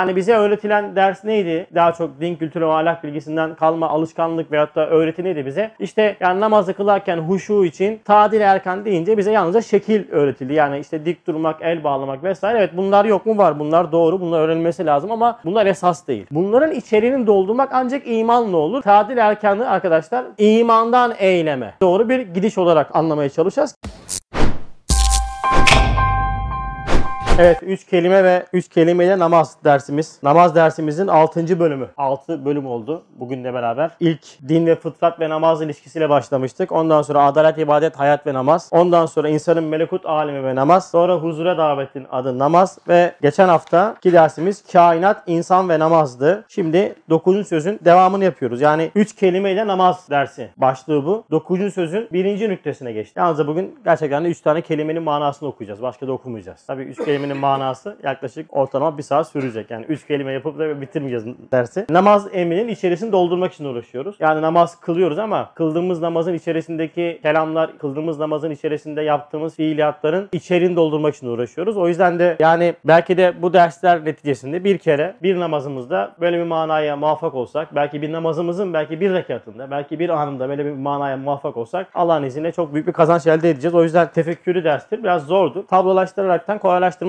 Yani bize öğretilen ders neydi? Daha çok din kültürü ve ahlak bilgisinden kalma alışkanlık veyahut da öğreti neydi bize? İşte yani namazı kılarken huşu için tadil erkan deyince bize yalnızca şekil öğretildi. Yani işte dik durmak, el bağlamak vesaire. Evet bunlar yok mu? Var. Bunlar doğru. Bunlar öğrenilmesi lazım ama bunlar esas değil. Bunların içeriğini doldurmak ancak imanla olur. Tadil erkanı arkadaşlar imandan eyleme. Doğru bir gidiş olarak anlamaya çalışacağız. Evet 3 kelime ve 3 kelimeyle namaz dersimiz. Namaz dersimizin 6. bölümü. 6 bölüm oldu bugünle beraber. İlk din ve fıtrat ve namaz ilişkisiyle başlamıştık. Ondan sonra adalet, ibadet, hayat ve namaz. Ondan sonra insanın melekut alemi ve namaz. Sonra huzura davetin adı namaz ve geçen hafta ki dersimiz kainat, insan ve namazdı. Şimdi 9. sözün devamını yapıyoruz. Yani 3 kelimeyle namaz dersi başlığı bu. 9. sözün birinci nüktesine geçti. Yalnız bugün gerçekten de 3 tane kelimenin manasını okuyacağız. Başka da okumayacağız. Tabii 3 kelimenin manası yaklaşık ortalama bir saat sürecek. Yani 3 kelime yapıp da bitirmeyeceğiz dersi. Namaz emrinin içerisini doldurmak için uğraşıyoruz. Yani namaz kılıyoruz ama kıldığımız namazın içerisindeki kelamlar, kıldığımız namazın içerisinde yaptığımız fiiliyatların içeriğini doldurmak için uğraşıyoruz. O yüzden de yani belki de bu dersler neticesinde bir kere bir namazımızda böyle bir manaya muvaffak olsak, belki bir namazımızın belki bir rekatında, belki bir anında böyle bir manaya muvaffak olsak Allah'ın izniyle çok büyük bir kazanç elde edeceğiz. O yüzden tefekkürü derstir. Biraz zordu. Tablolaştıraraktan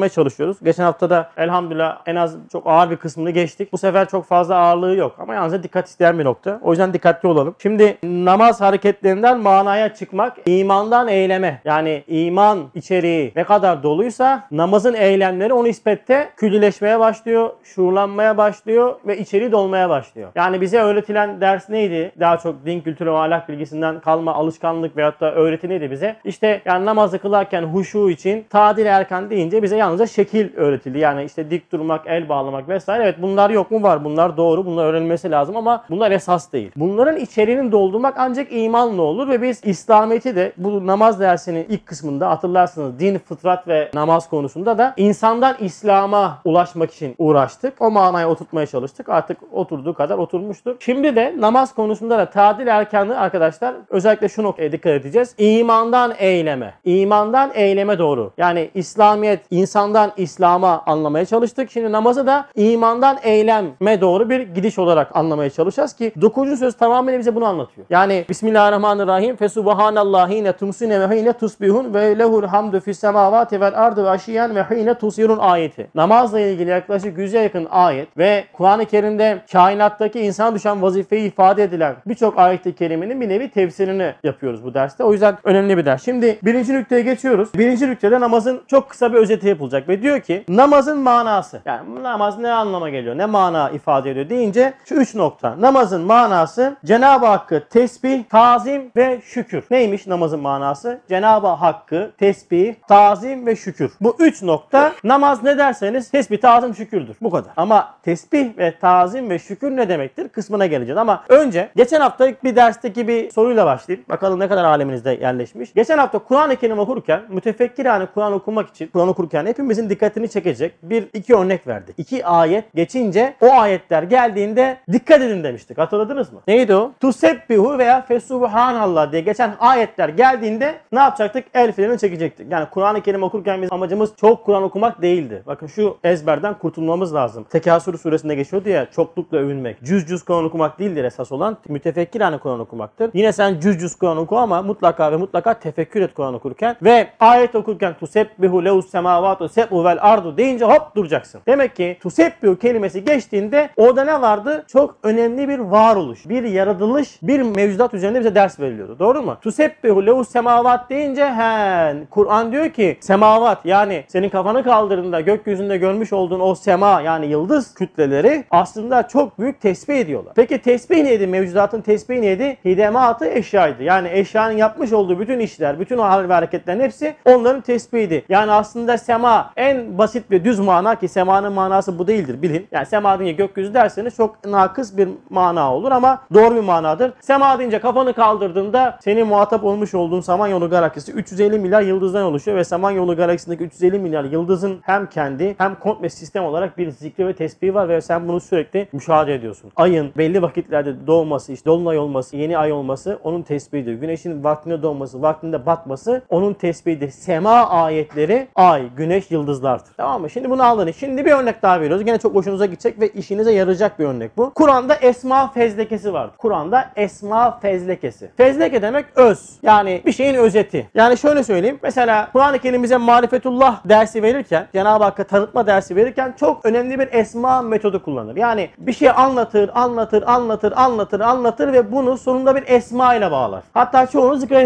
kolaylaştırmaya çalışıyoruz. Geçen hafta da elhamdülillah en az çok ağır bir kısmını geçtik. Bu sefer çok fazla ağırlığı yok ama yalnızca dikkat isteyen bir nokta. O yüzden dikkatli olalım. Şimdi namaz hareketlerinden manaya çıkmak, imandan eyleme. Yani iman içeriği ne kadar doluysa namazın eylemleri onu ispette küllileşmeye başlıyor, şuurlanmaya başlıyor ve içeriği dolmaya başlıyor. Yani bize öğretilen ders neydi? Daha çok din kültürü ve ahlak bilgisinden kalma alışkanlık veyahut da öğreti neydi bize? İşte yani namazı kılarken huşu için tadil erkan deyince bize yalnızca şekil öğretildi. Yani işte dik durmak, el bağlamak vesaire. Evet bunlar yok mu? Var. Bunlar doğru. Bunlar öğrenilmesi lazım ama bunlar esas değil. Bunların içeriğini doldurmak ancak imanla olur ve biz İslamiyet'i de bu namaz dersinin ilk kısmında hatırlarsınız din, fıtrat ve namaz konusunda da insandan İslam'a ulaşmak için uğraştık. O manaya oturtmaya çalıştık. Artık oturduğu kadar oturmuştur. Şimdi de namaz konusunda da tadil erkanı arkadaşlar özellikle şu noktaya dikkat edeceğiz. İmandan eyleme. İmandan eyleme doğru. Yani İslamiyet insandan İslam'a anlamaya çalıştık. Şimdi namazı da imandan eyleme doğru bir gidiş olarak anlamaya çalışacağız ki 9. söz tamamıyla bize bunu anlatıyor. Yani Bismillahirrahmanirrahim. Fesubhanallahi hine tumsine ve hine tusbihun ve lehul hamdu fis semavati vel ardı ve aşiyen ve hine tusirun ayeti. Namazla ilgili yaklaşık 100'e yakın ayet ve Kur'an-ı Kerim'de kainattaki insana düşen vazifeyi ifade edilen birçok ayet-i bir nevi tefsirini yapıyoruz bu derste. O yüzden önemli bir ders. Şimdi birinci nükteye geçiyoruz. Birinci nüktede namazın çok kısa bir özeti yapılacak ve diyor ki namazın manası. Yani namaz ne anlama geliyor? Ne mana ifade ediyor deyince şu üç nokta. Namazın manası Cenab-ı Hakk'ı tesbih, tazim ve şükür. Neymiş namazın manası? Cenab-ı Hakk'ı tesbih, tazim ve şükür. Bu üç nokta namaz ne derseniz tesbih, tazim, şükürdür. Bu kadar. Ama tesbih ve tazim ve şükür ne demektir? Kısmına geleceğiz. Ama önce geçen hafta bir dersteki bir soruyla başlayayım. Bakalım ne kadar aleminizde yerleşmiş. Geçen hafta Kur'an-ı Kerim okurken mütefekkir yani Kur'an okumak için Kur'an okurken hepimizin dikkatini çekecek bir iki örnek verdi. İki ayet geçince o ayetler geldiğinde dikkat edin demiştik. Hatırladınız mı? Neydi o? Tusebbihu veya fesubhanallah diye geçen ayetler geldiğinde ne yapacaktık? El frenini çekecektik. Yani Kur'an-ı Kerim okurken bizim amacımız çok Kur'an okumak değildi. Bakın şu ezberden kurtulmamız lazım. Tekasür suresinde geçiyordu ya çoklukla övünmek. Cüz cüz Kur'an okumak değildir esas olan. Mütefekkir yani Kur'an okumaktır. Yine sen cüz cüz Kur'an oku ama mutlaka ve mutlaka tefekkür et Kur'an okurken. Ve ayet okurken tusebbihu lehus semavatu sebu vel ardu deyince hop duracaksın. Demek ki tusebbihu kelimesi geçtiğinde orada ne vardı? Çok önemli bir varoluş, bir yaratılış, bir mevcudat üzerinde bize ders veriliyordu. Doğru mu? Tusebbihu lehus semavat deyince he Kur'an diyor ki semavat yani senin kafanı kaldırdığında gökyüzünde görmüş olduğun o sema yani yıldız kütleleri aslında çok büyük tesbih ediyorlar. Peki tesbih neydi? Mevcudatın tesbihi neydi? Hidematı eşyaydı. Yani eşyanın yapmış olduğu bütün işler, bütün o hal ve hareketlerin hepsi onların tesbihiydi. Yani aslında sema en basit ve düz mana ki semanın manası bu değildir bilin. Yani sema deyince gökyüzü derseniz çok nakıs bir mana olur ama doğru bir manadır. Sema deyince kafanı kaldırdığında senin muhatap olmuş olduğun Samanyolu galaksisi 350 milyar yıldızdan oluşuyor ve Samanyolu galaksisindeki 350 milyar yıldızın hem kendi hem komple sistem olarak bir zikri ve tesbihi var ve sen bunu sürekli müşahede ediyorsun. Ayın belli vakitlerde doğması, işte dolunay olması, yeni ay olması onun tesbihidir. Güneşin vaktinde doğması, vaktinde batması onun tesbihidir. Sema ayetleri ay, güneş, yıldızlardır. Tamam mı? Şimdi bunu aldın. Şimdi bir örnek daha veriyoruz. Gene çok hoşunuza gidecek ve işinize yarayacak bir örnek bu. Kur'an'da esma fezlekesi var. Kur'an'da esma fezlekesi. Fezleke demek öz. Yani bir şeyin özeti. Yani şöyle söyleyeyim. Mesela Kur'an-ı Kerim marifetullah dersi verirken, Cenab-ı Hakk'a tanıtma dersi verirken çok önemli bir esma metodu kullanır. Yani bir şey anlatır, anlatır, anlatır, anlatır, anlatır ve bunu sonunda bir esma ile bağlar. Hatta çoğunu dikkat.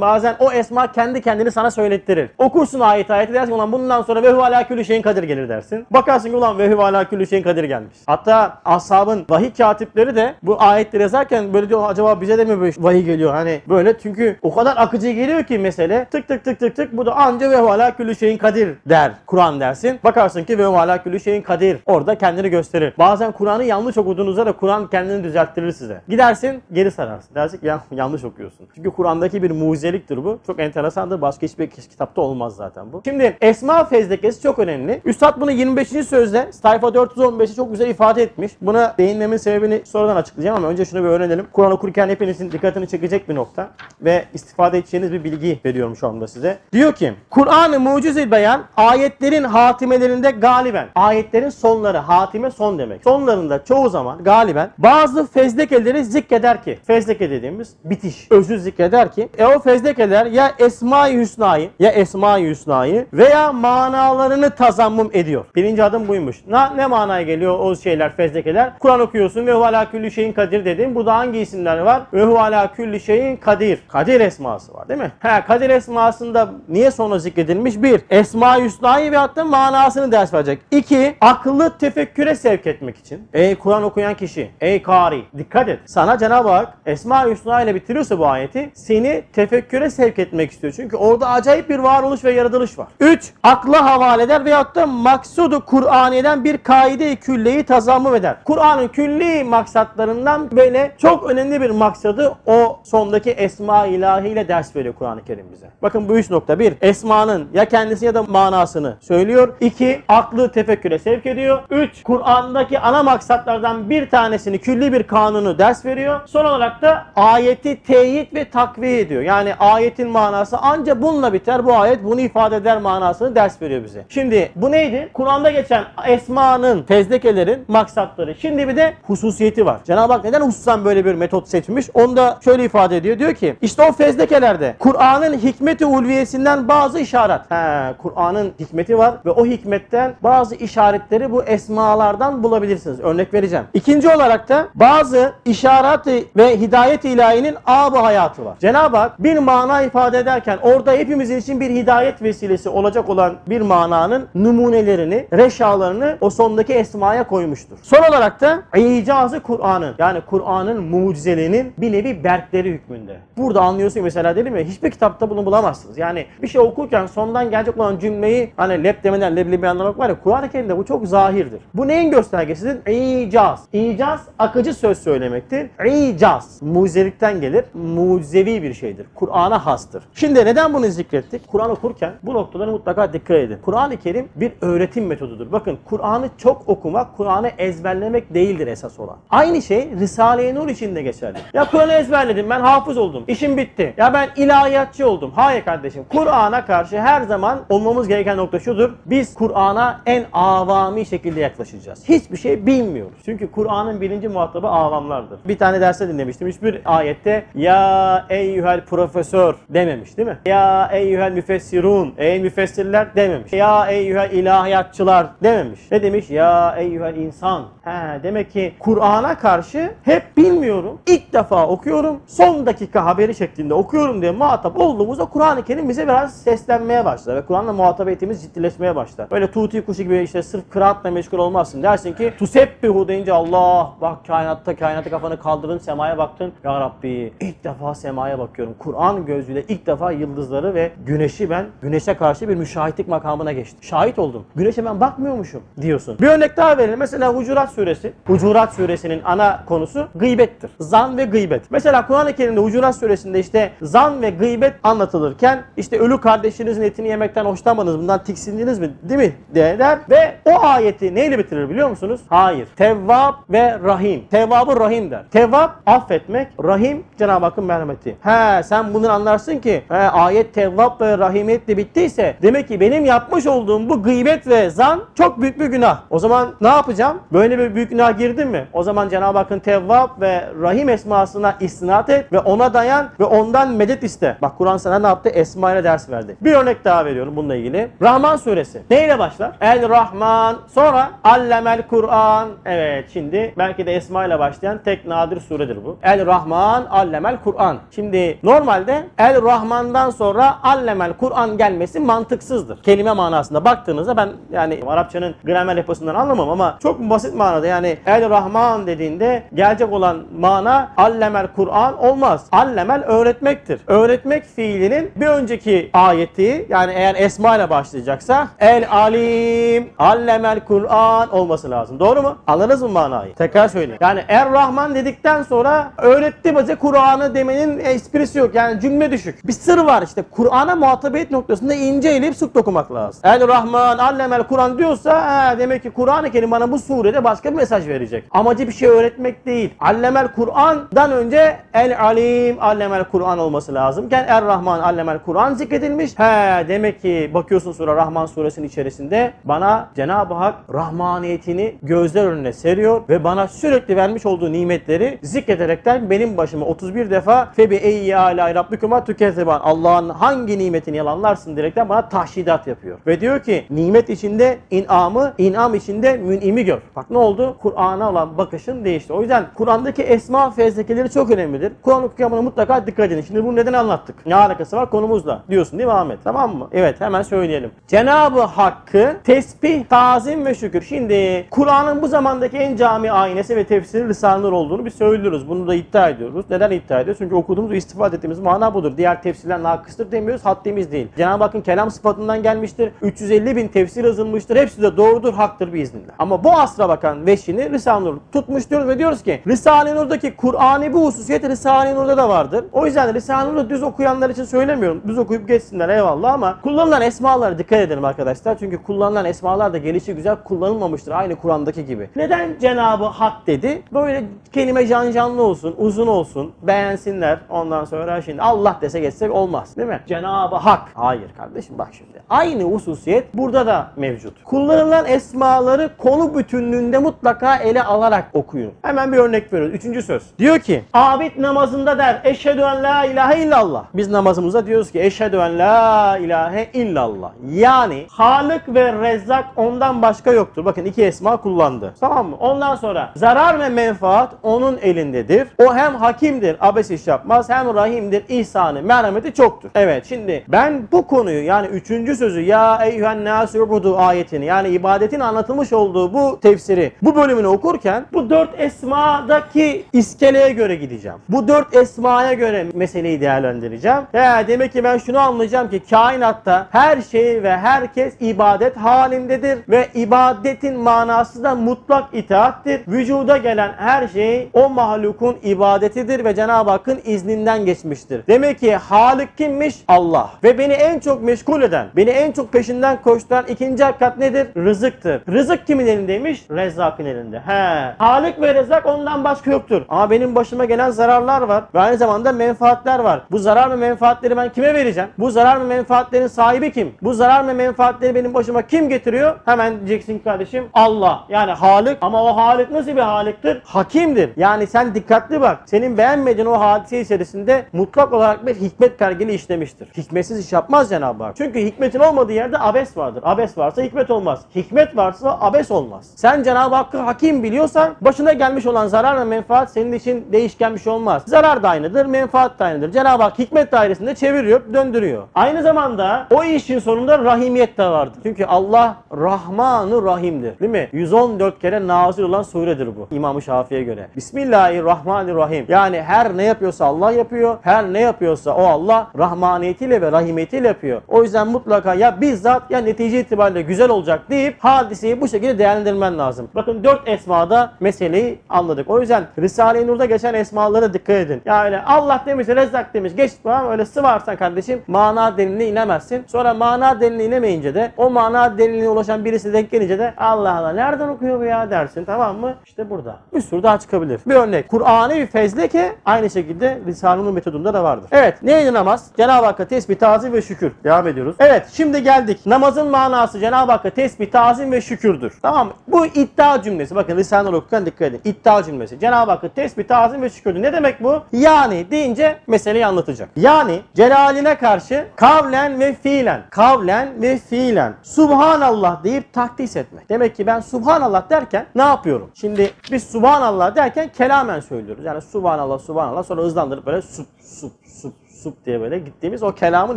Bazen o esma kendi kendini sana söylettirir. Okursun ayet ayet dersin ulan bundan sonra ve ala külü şeyin kadir gelir dersin. Bakarsın ki ulan ve ala külü şeyin kadir gelmiş. Hatta ashabın vahiy katipleri de bu ayetleri yazarken böyle diyor acaba bize de mi böyle vahiy geliyor? Hani böyle çünkü o kadar akıcı geliyor ki mesele tık tık tık tık tık bu da anca ve ala külü şeyin kadir der Kur'an dersin. Bakarsın ki ve ala külü şeyin kadir orada kendini gösterir. Bazen Kur'an'ı yanlış okuduğunuzda da Kur'an kendini düzelttirir size. Gidersin geri sararsın. Dersin ki ya yanlış okuyorsun. Çünkü Kur'an'daki bir mucizeliktir bu. Çok enteresandır. Başka hiçbir kitapta olmaz zaten bu. Şimdi esma fezlekesi çok önemli. Üstad bunu 25. sözde sayfa 415'i çok güzel ifade etmiş. Buna değinmemin sebebini sonradan açıklayacağım ama önce şunu bir öğrenelim. Kur'an okurken hepinizin dikkatini çekecek bir nokta ve istifade edeceğiniz bir bilgi veriyorum şu anda size. Diyor ki Kur'an-ı mucize beyan ayetlerin hatimelerinde galiben ayetlerin sonları hatime son demek. Sonlarında çoğu zaman galiben bazı fezlekeleri zikreder ki fezleke dediğimiz bitiş özü zikreder ki e o fezlekeler ya Esma-i Hüsna'yı ya Esma-i Hüsna'yı veya manalarını tazammum ediyor. Birinci adım buymuş. Ne, ne manaya geliyor o şeyler fezlekeler? Kur'an okuyorsun ve huvala külli şeyin kadir dedim. Burada hangi isimler var? Ve huvala külli şeyin kadir. Kadir esması var değil mi? He kadir esmasında niye sonra zikredilmiş? Bir, Esma-i Hüsna'yı ve hatta manasını ders verecek. İki, akıllı tefekküre sevk etmek için. Ey Kur'an okuyan kişi, ey kari dikkat et. Sana Cenab-ı Hak Esma-i Hüsna ile bitiriyorsa bu ayeti seni tefekküre sevk etmek istiyor. Çünkü orada acayip bir varoluş ve yaratılış var. 3. Akla havale eder veyahut da maksudu Kur'aniye'den bir kaide-i külliyi tazammum eder. Kur'an'ın külli maksatlarından böyle çok önemli bir maksadı o sondaki esma ilahiyle ders veriyor Kur'an-ı Kerim bize. Bakın bu üç nokta. Bir, esmanın ya kendisi ya da manasını söylüyor. İki, aklı tefekküre sevk ediyor. Üç, Kur'an'daki ana maksatlardan bir tanesini külli bir kanunu ders veriyor. Son olarak da ayeti teyit ve takviye ediyor. Yani ayetin manası ancak bununla biter. Bu ayet bunu ifade eder manasını ders veriyor bize. Şimdi bu neydi? Kur'an'da geçen esmanın, fezlekelerin maksatları. Şimdi bir de hususiyeti var. Cenab-ı Hak neden hususan böyle bir metot seçmiş? Onu da şöyle ifade ediyor. Diyor ki işte o fezlekelerde Kur'an'ın hikmeti ulviyesinden bazı işaret. He, Kur'an'ın hikmeti var ve o hikmetten bazı işaretleri bu esmalardan bulabilirsiniz. Örnek vereceğim. İkinci olarak da bazı işaret ve hidayet ilahinin ab hayatı var. Cenab-ı Hak bir mana ifade ederken orada hepimizin için bir hidayet vesilesi olacak olan bir mananın numunelerini, reşalarını o sondaki esmaya koymuştur. Son olarak da icazı Kur'an'ın yani Kur'an'ın mucizeliğinin bir nevi berkleri hükmünde. Burada anlıyorsun mesela dedim ya hiçbir kitapta bunu bulamazsınız. Yani bir şey okurken sondan gelecek olan cümleyi hani lep demeden leblebi anlamak var ya Kur'an-ı Kerim'de bu çok zahirdir. Bu neyin göstergesidir? İcaz. İcaz akıcı söz söylemektir. İcaz mucizelikten gelir. Mucizevi bir şeydir. Kur'an'a hastır. Şimdi neden bunu zikrettik? Kur'an okurken bu noktalara mutlaka dikkat edin. Kur'an-ı Kerim bir öğretim metodudur. Bakın Kur'an'ı çok okumak, Kur'an'ı ezberlemek değildir esas olan. Aynı şey Risale-i Nur için de geçerli. Ya Kur'an'ı ezberledim, ben hafız oldum, işim bitti. Ya ben ilahiyatçı oldum. Hayır kardeşim. Kur'an'a karşı her zaman olmamız gereken nokta şudur. Biz Kur'an'a en avami şekilde yaklaşacağız. Hiçbir şey bilmiyoruz. Çünkü Kur'an'ın birinci muhatabı avamlardır. Bir tane derste dinlemiştim. Hiçbir ayette ya eyyuhel profesör dememiş değil mi? Ya eyyuhel müfessirun, ey müfessirler dememiş. Ya eyyuhel ilahiyatçılar dememiş. Ne demiş? Ya eyyuhel insan. He, demek ki Kur'an'a karşı hep bilmiyorum. İlk defa okuyorum. Son dakika haberi şeklinde okuyorum diye muhatap olduğumuzda Kur'an-ı Kerim bize biraz seslenmeye başlar. Ve Kur'an'la muhatabiyetimiz ciddileşmeye başlar. Böyle tuti kuşu gibi işte sırf kıraatla meşgul olmazsın. Dersin ki tusebbihu deyince Allah bak kainatta kainata kafanı kaldırdın semaya baktın. Ya Rabbi ilk defa semaya bakıyorum. Kur'an gözüyle ilk defa yıldızları ve güneşi ben güneşe karşı bir müşahitlik makamına geçtim. Şahit oldum. Güneşe ben bakmıyormuşum diyorsun. Bir örnek daha verelim. Mesela Hucurat suresi. Hucurat suresinin ana konusu gıybettir. Zan ve gıybet. Mesela Kur'an-ı Kerim'de Hucurat suresinde işte zan ve gıybet anlatılırken işte ölü kardeşinizin etini yemekten hoşlanmadınız bundan tiksindiniz mi değil mi der ve o ayeti neyle bitirir biliyor musunuz? Hayır. Tevvab ve Rahim. Tevvabı Rahim der. Tevvab affetmek, Rahim Cenab-ı Hakk'ın merhameti. He sen bunu anlarsın ki he, ayet Tevvab ve Rahimiyetle bittiyse demek ki benim benim yapmış olduğum bu gıybet ve zan çok büyük bir günah. O zaman ne yapacağım? Böyle bir büyük günah girdim mi? O zaman Cenab-ı Hakk'ın Tevvab ve Rahim esmasına istinat et ve ona dayan ve ondan medet iste. Bak Kur'an sana ne yaptı? Esma ile ders verdi. Bir örnek daha veriyorum bununla ilgili. Rahman suresi. Neyle başlar? El Rahman. Sonra Allemel Kur'an. Evet şimdi belki de Esma ile başlayan tek nadir suredir bu. El Rahman, Allemel Kur'an. Şimdi normalde El Rahman'dan sonra Allemel Kur'an gelmesi mantıksızdır. Kelime manasında baktığınızda ben yani Arapçanın gramer yapısından anlamam ama çok basit manada yani El Rahman dediğinde gelecek olan mana Allemel Kur'an olmaz. Allemel öğretmektir. Öğretmek fiilinin bir önceki ayeti yani eğer Esma ile başlayacaksa El Alim, Allemel Kur'an olması lazım. Doğru mu? Anladınız mı manayı? Tekrar söyleyeyim. Yani Er Rahman dedikten sonra öğretti bize Kur'an'ı demenin esprisi yok. Yani cümle düşük. Bir sır var işte. Kur'an'a muhatabiyet noktasında ince eleyip sık dokumak lazım. El Rahman, Allemel Kur'an diyorsa he, demek ki Kur'an-ı Kerim bana bu surede başka bir mesaj verecek. Amacı bir şey öğretmek değil. Allemel Kur'an'dan önce El Alim, Allemel Kur'an olması lazımken Er Rahman, Allemel Kur'an zikredilmiş. He demek ki bakıyorsun sonra Rahman suresinin içerisinde bana Cenab-ı Hak rahmaniyetini gözler önüne seriyor ve bana sürekli vermiş olduğu nimetleri zikrederekten benim başıma 31 defa febi eyyi ala rabbikuma tükezzeban Allah'ın hangi nimetini yalanlarsın diyerekten bana tahşidat yapıyor. Ve diyor ki nimet içinde inamı, inam içinde münimi gör. Bak ne oldu? Kur'an'a olan bakışın değişti. O yüzden Kur'an'daki esma fezlekeleri çok önemlidir. Kur'an okuyamına mutlaka dikkat edin. Şimdi bunu neden anlattık? Ne alakası var konumuzla? Diyorsun değil mi Ahmet? Tamam mı? Evet hemen söyleyelim. Cenab-ı Hakk'ı tesbih, tazim ve şükür. Şimdi Kur'an'ın bu zamandaki en cami aynesi ve tefsiri Nur olduğunu biz söylüyoruz. Bunu da iddia ediyoruz. Neden iddia ediyoruz? Çünkü okuduğumuz istifade ettiğimiz mana budur. Diğer tefsirler nakıstır demiyoruz. Haddimiz değil. Cenab-ı Hakk'ın kelam sıfatından gelmiştir. 350 bin tefsir yazılmıştır. Hepsi de doğrudur, haktır biiznillah. Ama bu asra bakan veşini Risale-i Nur tutmuş ve diyoruz ki Risale-i Nur'daki Kur'an'i bu hususiyet Risale-i Nur'da da vardır. O yüzden Risale-i Nur'u düz okuyanlar için söylemiyorum. Düz okuyup geçsinler eyvallah ama kullanılan esmalara dikkat edelim arkadaşlar. Çünkü kullanılan esmalar da gelişi güzel kullanılmamıştır. Aynı Kur'an'daki gibi. Neden Cenab-ı Hak dedi? Böyle kelime can canlı olsun, uzun olsun, beğensinler. Ondan sonra şimdi Allah dese geçse olmaz. Değil mi? Cenab-ı Hak. Hayır kardeşim bak şimdi. Aynı hususiyet burada da mevcut. Kullanılan esmaları konu bütünlüğünde mutlaka ele alarak okuyun. Hemen bir örnek veriyoruz. Üçüncü söz. Diyor ki abid namazında der eşhedü en la ilahe illallah. Biz namazımızda diyoruz ki eşhedü en la ilahe illallah. Yani Halık ve Rezzak ondan başka yoktur. Bakın iki esma kullandı. Tamam mı? Ondan sonra zarar ve menfaat onun elindedir. O hem hakimdir, abes iş yapmaz, hem rahimdir, ihsanı, merhameti çoktur. Evet şimdi ben bu konuyu yani üçüncü sözü ya eyyühen nasubudu ayetini yani ibadetin anlatılmış olduğu bu tefsiri bu bölümünü okurken bu dört esmadaki iskeleye göre gideceğim. Bu dört esmaya göre meseleyi değerlendireceğim. Ya demek ki ben şunu anlayacağım ki kainatta her şey ve herkes ibadet halindedir ve ibadetin manası da mutlak itaattir. Vücuda gelen her şey o mahlukun ibadetidir ve Cenab-ı Hakk'ın izninden geçmiştir. Demek ki Halik kimmiş? Allah. Ve beni en çok meşgul eden, beni en çok peşinden koşturan ikinci hakikat nedir? Rızıktır. Rızık kimin elindeymiş? Rezzak'ın elinde. He. Halik ve Rezzak ondan başka yoktur. Ama benim başıma gelen zararlar var ve aynı zamanda menfaatler var. Bu zarar ve menfaatleri ben kime vereceğim? Bu zarar ve menfaatlerin sahibi kim? Bu zarar ve menfaatleri benim başıma kim getiriyor? Hemen diyeceksin kardeşim Allah. Yani Halik ama o Halik nasıl bir Halik'tir? Hakimdir. Yani sen dikkatli bak. Senin beğenmediğin o hadise içerisinde mutlak olarak bir hikmet pergeli işlemiştir. Hikmetsiz iş yapmaz Cenab-ı Hak. Çünkü hikmetin olmadığı yerde abes vardır. Abes varsa hikmet olmaz. Hikmet varsa abes olmaz. Sen Cenab-ı Hakk'ı hakim biliyorsan başına gelmiş olan zarar ve menfaat senin için değişken bir şey olmaz. Zarar da aynıdır, menfaat da aynıdır. Cenab-ı Hak hikmet dairesinde çeviriyor, döndürüyor. Aynı zamanda o işin sonunda rahimiyet de vardır. Çünkü Allah Rahmanı Rahim'dir. Değil mi? 114 kere nazil olan suredir bu. İmam-ı Şafii'ye göre. Bismillahirrahmanirrahim. Yani her ne yapıyorsa Allah yapıyor. Her ne yapıyorsa o Allah rahmaniyetiyle ve rahimiyetiyle yapıyor. O yüzden mutlaka ya bizzat ya netice itibariyle güzel olacak deyip hadiseyi bu şekilde değerlendirmen lazım. Bakın dört esmada meseleyi anladık. O yüzden Risale-i Nur'da geçen esmalara dikkat edin. Yani Allah demiş, Rezzak demiş. Geç tamam öyle sıvarsan kardeşim mana derinliğine inemezsin. Sonra mana derinliğine inemeyince de o mana derinliğine ulaşan birisi denk gelince de Allah Allah nereden okuyor bu ya dersin tamam mı? İşte burada. Bir sürü daha çıkabilir. Bir örnek. Kur'an'ı bir fezleke aynı şekilde Risale-i Nur metodunda da vardır. Evet. Neydi namaz? Cenab-ı Hakk'a tesbih, tazim ve şükür. Devam ediyoruz. Evet. Şimdi Şimdi geldik. Namazın manası Cenab-ı Hakk'a tesbih, tazim ve şükürdür. Tamam mı? Bu iddia cümlesi. Bakın Risale-i okurken dikkat edin. İddia cümlesi. Cenab-ı Hakk'a tesbih, tazim ve şükürdür. Ne demek bu? Yani deyince meseleyi anlatacak. Yani celaline karşı kavlen ve fiilen, kavlen ve fiilen Subhanallah deyip takdis etmek. Demek ki ben Subhanallah derken ne yapıyorum? Şimdi biz Subhanallah derken kelamen söylüyoruz. Yani Subhanallah, Subhanallah sonra hızlandırıp böyle sup, sup, sup, sup diye böyle gittiğimiz o kelamın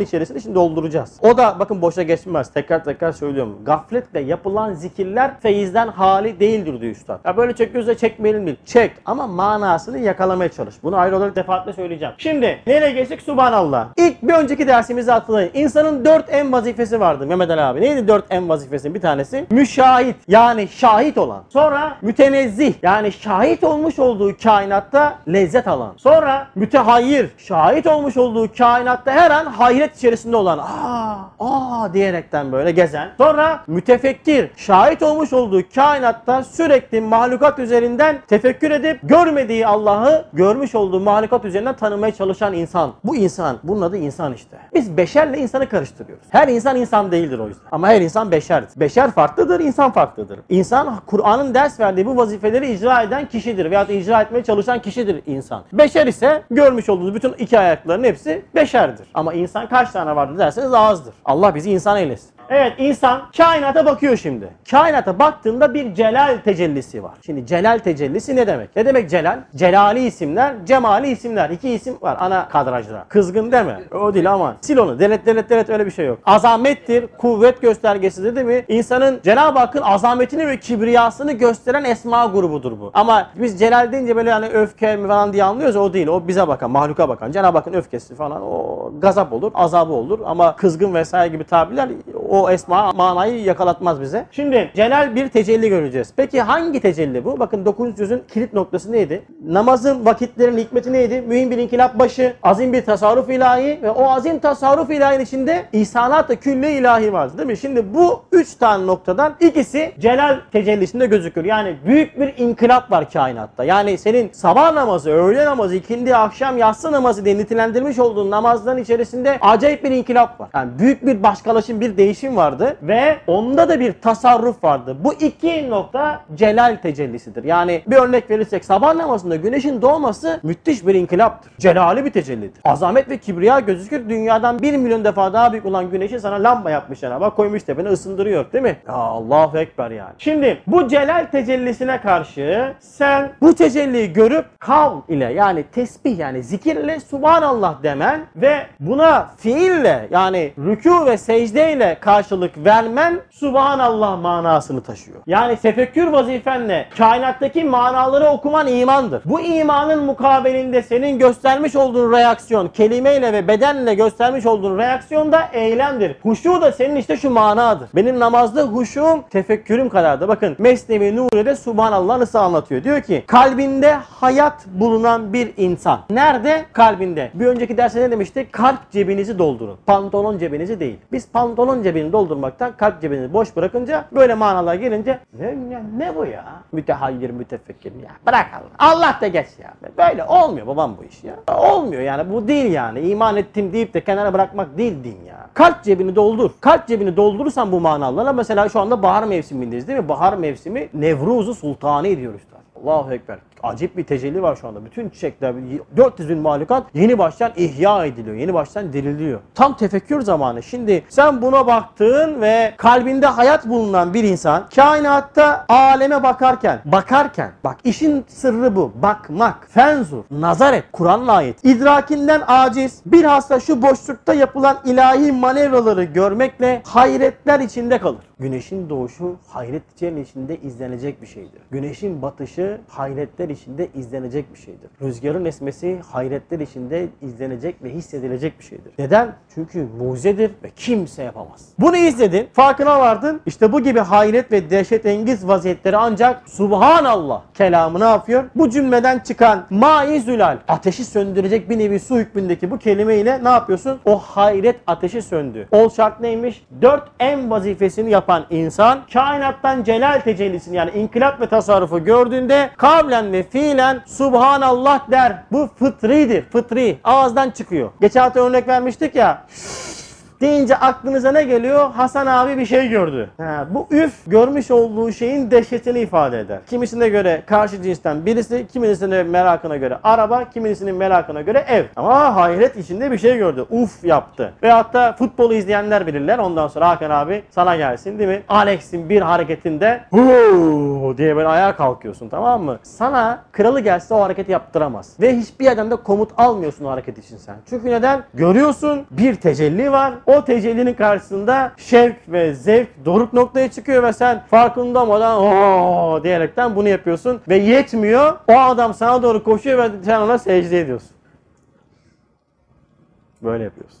içerisini şimdi dolduracağız. O da bakın boşa geçmez. Tekrar tekrar söylüyorum. Gafletle yapılan zikirler feyizden hali değildir diyor üstad. Ya böyle çekiyoruz da çekmeyelim değil. Çek ama manasını yakalamaya çalış. Bunu ayrı olarak defaatle söyleyeceğim. Şimdi nereye geçtik? Subhanallah. İlk bir önceki dersimizi hatırlayın. İnsanın dört en vazifesi vardı Mehmet Ali abi. Neydi dört en vazifesi? Bir tanesi müşahit yani şahit olan. Sonra mütenezzih yani şahit olmuş olduğu kainatta lezzet alan. Sonra mütehayyir şahit olmuş olduğu kainatta her an hayret içerisinde olan. Aa, aa diyerekten böyle gezen. Sonra mütefekkir şahit olmuş olduğu kainatta sürekli mahlukat üzerinden tefekkür edip görmediği Allah'ı görmüş olduğu mahlukat üzerinden tanımaya çalışan insan. Bu insan. Bunun adı insan işte. Biz beşerle insanı karıştırıyoruz. Her insan insan değildir o yüzden. Ama her insan beşerdir. Beşer farklıdır, insan farklıdır. İnsan Kur'an'ın ders verdiği bu vazifeleri icra eden kişidir veya icra etmeye çalışan kişidir insan. Beşer ise görmüş olduğunuz bütün iki ayakların hepsi beşerdir. Ama insan kaç tane vardır derseniz azdır. Allah bizi insan eylesin. Evet insan kainata bakıyor şimdi. Kainata baktığında bir celal tecellisi var. Şimdi celal tecellisi ne demek? Ne demek celal? Celali isimler, cemali isimler. İki isim var ana kadrajda. Kızgın deme. O değil ama. Sil onu. Denet denet denet öyle bir şey yok. Azamettir, kuvvet göstergesidir değil mi? İnsanın Cenab-ı Hakk'ın azametini ve kibriyasını gösteren esma grubudur bu. Ama biz celal deyince böyle hani öfke mi falan diye anlıyoruz. O değil. O bize bakan, mahluka bakan. Cenab-ı Hakk'ın öfkesi falan o gazap olur, azabı olur. Ama kızgın vesaire gibi tabirler esma manayı yakalatmaz bize. Şimdi celal bir tecelli göreceğiz. Peki hangi tecelli bu? Bakın 9. yüzün kilit noktası neydi? Namazın vakitlerin hikmeti neydi? Mühim bir inkılap başı, azim bir tasarruf ilahi ve o azim tasarruf ilahinin içinde ihsanat-ı külli ilahi var. Değil mi? Şimdi bu üç tane noktadan ikisi celal tecellisinde gözükür. Yani büyük bir inkılap var kainatta. Yani senin sabah namazı, öğle namazı, ikindi, akşam, yatsı namazı diye nitelendirmiş olduğun namazların içerisinde acayip bir inkılap var. Yani büyük bir başkalaşım, bir değişim vardı ve onda da bir tasarruf vardı. Bu iki nokta celal tecellisidir. Yani bir örnek verirsek sabah namazında güneşin doğması müthiş bir inkılaptır. Celali bir tecellidir. Azamet ve kibriya gözükür. Dünyadan bir milyon defa daha büyük olan güneşi sana lamba yapmış yani. Bak koymuş tepene ısındırıyor değil mi? Ya Allahu Ekber yani. Şimdi bu celal tecellisine karşı sen bu tecelliyi görüp kav ile yani tesbih yani zikirle subhanallah demen ve buna fiille yani rükû ve secdeyle karşılık vermen subhanallah manasını taşıyor. Yani tefekkür vazifenle kainattaki manaları okuman imandır. Bu imanın mukabelinde senin göstermiş olduğun reaksiyon kelimeyle ve bedenle göstermiş olduğun reaksiyon da eylemdir. Huşu da senin işte şu manadır. Benim namazda huşum tefekkürüm kadardır. Bakın Mesnevi Nuri'de subhanallah nasıl anlatıyor? Diyor ki kalbinde hayat bulunan bir insan. Nerede? Kalbinde. Bir önceki derste ne demiştik? Kalp cebinizi doldurun. Pantolon cebinizi değil. Biz pantolon cebini doldurmaktan kalp cebini boş bırakınca böyle manalar gelince ne, ne, ne bu ya? Mütehayyir, mütefekkir ya. Bırak Allah. Allah da geç ya. Böyle olmuyor babam bu iş ya. Olmuyor yani bu değil yani. İman ettim deyip de kenara bırakmak değil din ya. Kalp cebini doldur. Kalp cebini doldurursan bu manalarla mesela şu anda bahar mevsimindeyiz değil mi? Bahar mevsimi Nevruz'u sultanı ediyoruz. Allahu Ekber. Acip bir tecelli var şu anda. Bütün çiçekler, 400 bin mahlukat yeni baştan ihya ediliyor. Yeni baştan diriliyor. Tam tefekkür zamanı. Şimdi sen buna baktığın ve kalbinde hayat bulunan bir insan kainatta aleme bakarken, bakarken, bak işin sırrı bu. Bakmak, fenzur, nazar et. Kur'an'la ayet. İdrakinden aciz, bilhassa şu boşlukta yapılan ilahi manevraları görmekle hayretler içinde kalır. Güneşin doğuşu hayretlerin içinde izlenecek bir şeydir. Güneşin batışı hayretler içinde izlenecek bir şeydir. Rüzgarın esmesi hayretler içinde izlenecek ve hissedilecek bir şeydir. Neden? Çünkü mucizedir ve kimse yapamaz. Bunu izledin, farkına vardın. İşte bu gibi hayret ve dehşetengiz vaziyetleri ancak Subhanallah kelamı ne yapıyor? Bu cümleden çıkan mai zülal ateşi söndürecek bir nevi su hükmündeki bu kelimeyle ne yapıyorsun? O hayret ateşi söndü. Ol şart neymiş? Dört en vazifesini yapan insan kainattan celal tecellisini yani inkılap ve tasarrufu gördüğünde kavlen ve fiilen Subhanallah der. Bu fıtridir. Fıtri. Ağızdan çıkıyor. Geçen hafta örnek vermiştik ya. Deyince aklınıza ne geliyor? Hasan abi bir şey gördü. Ha, bu üf görmüş olduğu şeyin dehşetini ifade eder. Kimisine göre karşı cinsten birisi, kimisine merakına göre araba, kimisinin merakına göre ev. Ama hayret içinde bir şey gördü. Uf yaptı. Ve hatta futbolu izleyenler bilirler. Ondan sonra Hakan abi sana gelsin değil mi? Alex'in bir hareketinde huu diye böyle ayağa kalkıyorsun tamam mı? Sana kralı gelse o hareketi yaptıramaz. Ve hiçbir yerden de komut almıyorsun o hareket için sen. Çünkü neden? Görüyorsun bir tecelli var. O tecellinin karşısında şevk ve zevk doruk noktaya çıkıyor ve sen farkında olmadan ooo diyerekten bunu yapıyorsun. Ve yetmiyor. O adam sana doğru koşuyor ve sen ona secde ediyorsun. Böyle yapıyorsun.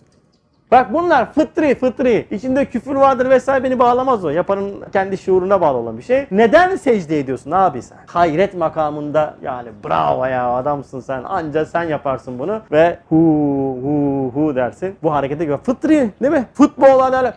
Bak bunlar fıtri fıtri. İçinde küfür vardır vesaire beni bağlamaz o. Yapanın kendi şuuruna bağlı olan bir şey. Neden secde ediyorsun abi sen? Hayret makamında yani bravo ya adamsın sen. Anca sen yaparsın bunu ve hu hu hu dersin. Bu harekete göre fıtri değil mi? Futbollarda öyle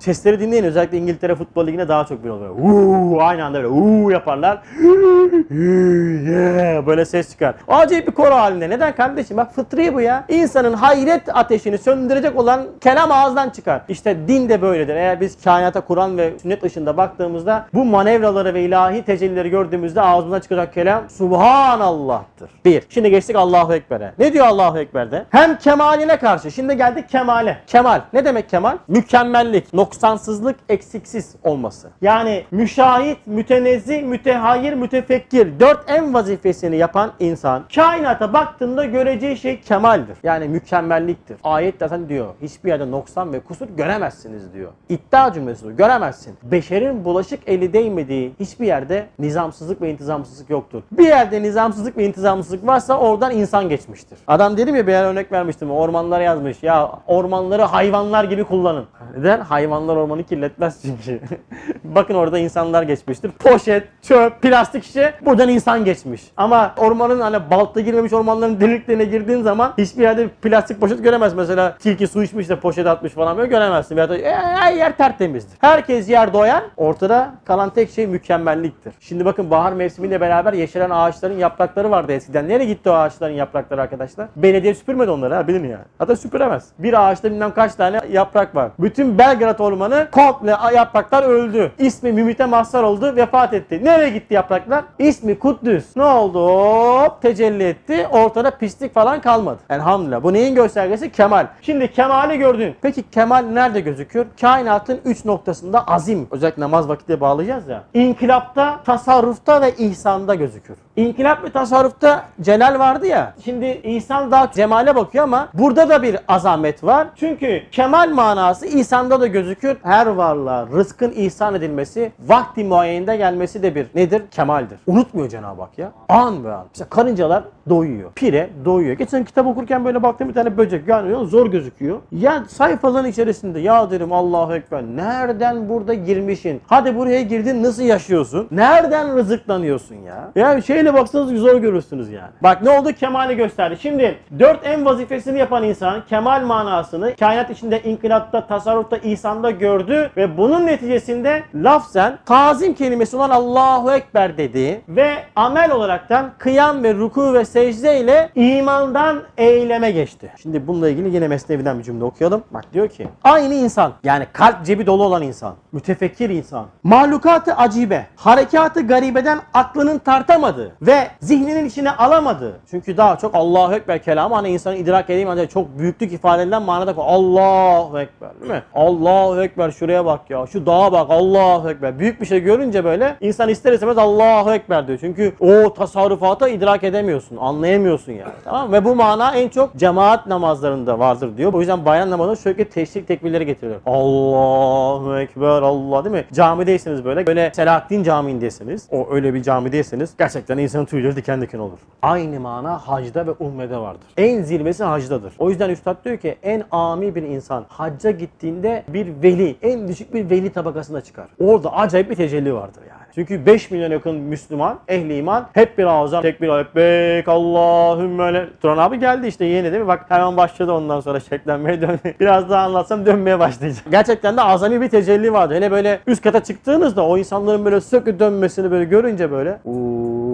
Sesleri dinleyin özellikle İngiltere Futbol Ligi'ne daha çok bir oluyor. Uuu aynı anda böyle uuu yaparlar. Yeah, böyle ses çıkar. Acayip bir koro halinde. Neden kardeşim? Bak fıtri bu ya. İnsanın hayret ateşini söndürecek olan kelam ağızdan çıkar. İşte din de böyledir. Eğer biz kainata Kur'an ve sünnet ışığında baktığımızda bu manevraları ve ilahi tecellileri gördüğümüzde ağzımızdan çıkacak kelam Subhanallah'tır. Bir. Şimdi geçtik Allahu Ekber'e. Ne diyor Allahu Ekber'de? Hem kemaline karşı. Şimdi geldik kemale. Kemal. Ne demek kemal? Mükemmellik, noksansızlık, eksiksiz olması. Yani müşahit, mütenezzi, mütehayir, mütefekkir. Dört en vazifesini yapan insan kainata baktığında göreceği şey kemaldir. Yani mükemmelliktir. Ayet zaten diyor. Hiçbir yerde noksan ve kusur göremezsiniz diyor. İddia cümlesi bu. Göremezsin. Beşerin bulaşık eli değmediği hiçbir yerde nizamsızlık ve intizamsızlık yoktur. Bir yerde nizamsızlık ve intizamsızlık varsa oradan insan geçmiştir. Adam dedim ya bir örnek vermiştim. Ormanlara yazmış. Ya ormanları hayvanlar gibi kullanın. Neden? Hayvanlar ormanı kirletmez çünkü. Bakın orada insanlar geçmiştir. Poşet, çöp, plastik şişe buradan insan geçmiş. Ama ormanın hani balta girmemiş ormanların deliklerine girdiğin zaman hiçbir yerde plastik poşet göremez. Mesela tilki su içmiş de poşet atmış falan böyle göremezsin. Veyahut da e, her yer tertemizdir. Herkes yer doyan ortada kalan tek şey mükemmelliktir. Şimdi bakın bahar mevsimiyle beraber yeşeren ağaçların yaprakları vardı eskiden. Nereye gitti o ağaçların yaprakları arkadaşlar? Belediye süpürmedi onları ha bilin yani. Hatta süpüremez. Bir ağaçta bilmem kaç tane yaprak var. Bütün Belgrad ormanı komple yapraklar öldü. İsmi Mümit'e mahsar oldu vefat etti. Nereye gitti yapraklar? İsmi Kuddüs. Ne oldu? Hop tecelli etti. Ortada pislik falan kalmadı. Elhamdülillah. Bu neyin göstergesi? Kemal. Şimdi kemali gördün. Peki kemal nerede gözüküyor? Kainatın üç noktasında azim. Özellikle namaz vakitine bağlayacağız ya. İnkılapta, tasarrufta ve ihsanda gözükür. İnkılap ve tasarrufta celal vardı ya. Şimdi insan daha cemale bakıyor ama burada da bir azamet var. Çünkü kemal manası ihsanda da gözükür. Her varlığa rızkın ihsan edilmesi, vakti muayyeninde gelmesi de bir nedir? Kemaldir. Unutmuyor Cenab-ı Hak ya. An be an. Mesela karıncalar doyuyor. Pire doyuyor. Geçen kitap okurken böyle baktım bir tane böcek yani zor gözüküyor. Ya sayfaların içerisinde ya dedim Allahu Ekber nereden burada girmişsin? Hadi buraya girdin nasıl yaşıyorsun? Nereden rızıklanıyorsun ya? Ya şeyle baksanız zor görürsünüz yani. Bak ne oldu? Kemali gösterdi. Şimdi dört en vazifesini yapan insan kemal manasını kainat içinde inkılapta, tasarrufta, ihsanda gördü ve bunun neticesinde lafzen tazim kelimesi olan Allahu Ekber dedi ve amel olaraktan kıyam ve ruku ve secde ile imandan eyleme geçti. Şimdi bununla ilgili yine Mesnevi'den bir cümle okuyalım. Bak diyor ki aynı insan yani kalp cebi dolu olan insan, mütefekkir insan, mahlukatı acibe, harekatı garibeden aklının tartamadığı ve zihninin içine alamadığı. Çünkü daha çok Allahu Ekber kelamı hani insanın idrak edeyim ancak çok büyüklük ifade edilen manada Allahu Ekber değil mi? Allahu Ekber şuraya bak ya şu dağa bak Allahu Ekber. Büyük bir şey görünce böyle insan ister istemez Allahu Ekber diyor. Çünkü o tasarrufata idrak edemiyorsun, anlayamıyorsun yani. Tamam? Ve bu mana en çok cemaat namazlarında vardır diyor. O yüzden bayram namazında sürekli teşrik tekbirleri getiriyor. Allahu Ekber Allah değil mi? Camideyseniz böyle böyle Selahaddin Camii'ndesiniz. O öyle bir camideyseniz gerçekten insanın tüyleri diken diken olur. Aynı mana hacda ve umrede vardır. En zirvesi hacdadır. O yüzden Üstad diyor ki en ami bir insan hacca gittiğinde bir veli, en düşük bir veli tabakasına çıkar. Orada acayip bir tecelli vardır yani. Çünkü 5 milyon yakın Müslüman, ehli iman hep bir ağızdan tekbir lebbeyk Allahümme le... Turan abi geldi işte yeni değil mi? Bak hemen başladı ondan sonra şeklenmeye dönmeye. Biraz daha anlatsam dönmeye başlayacak. Gerçekten de azami bir tecelli vardı. Hele böyle üst kata çıktığınızda o insanların böyle sökü dönmesini böyle görünce böyle uuu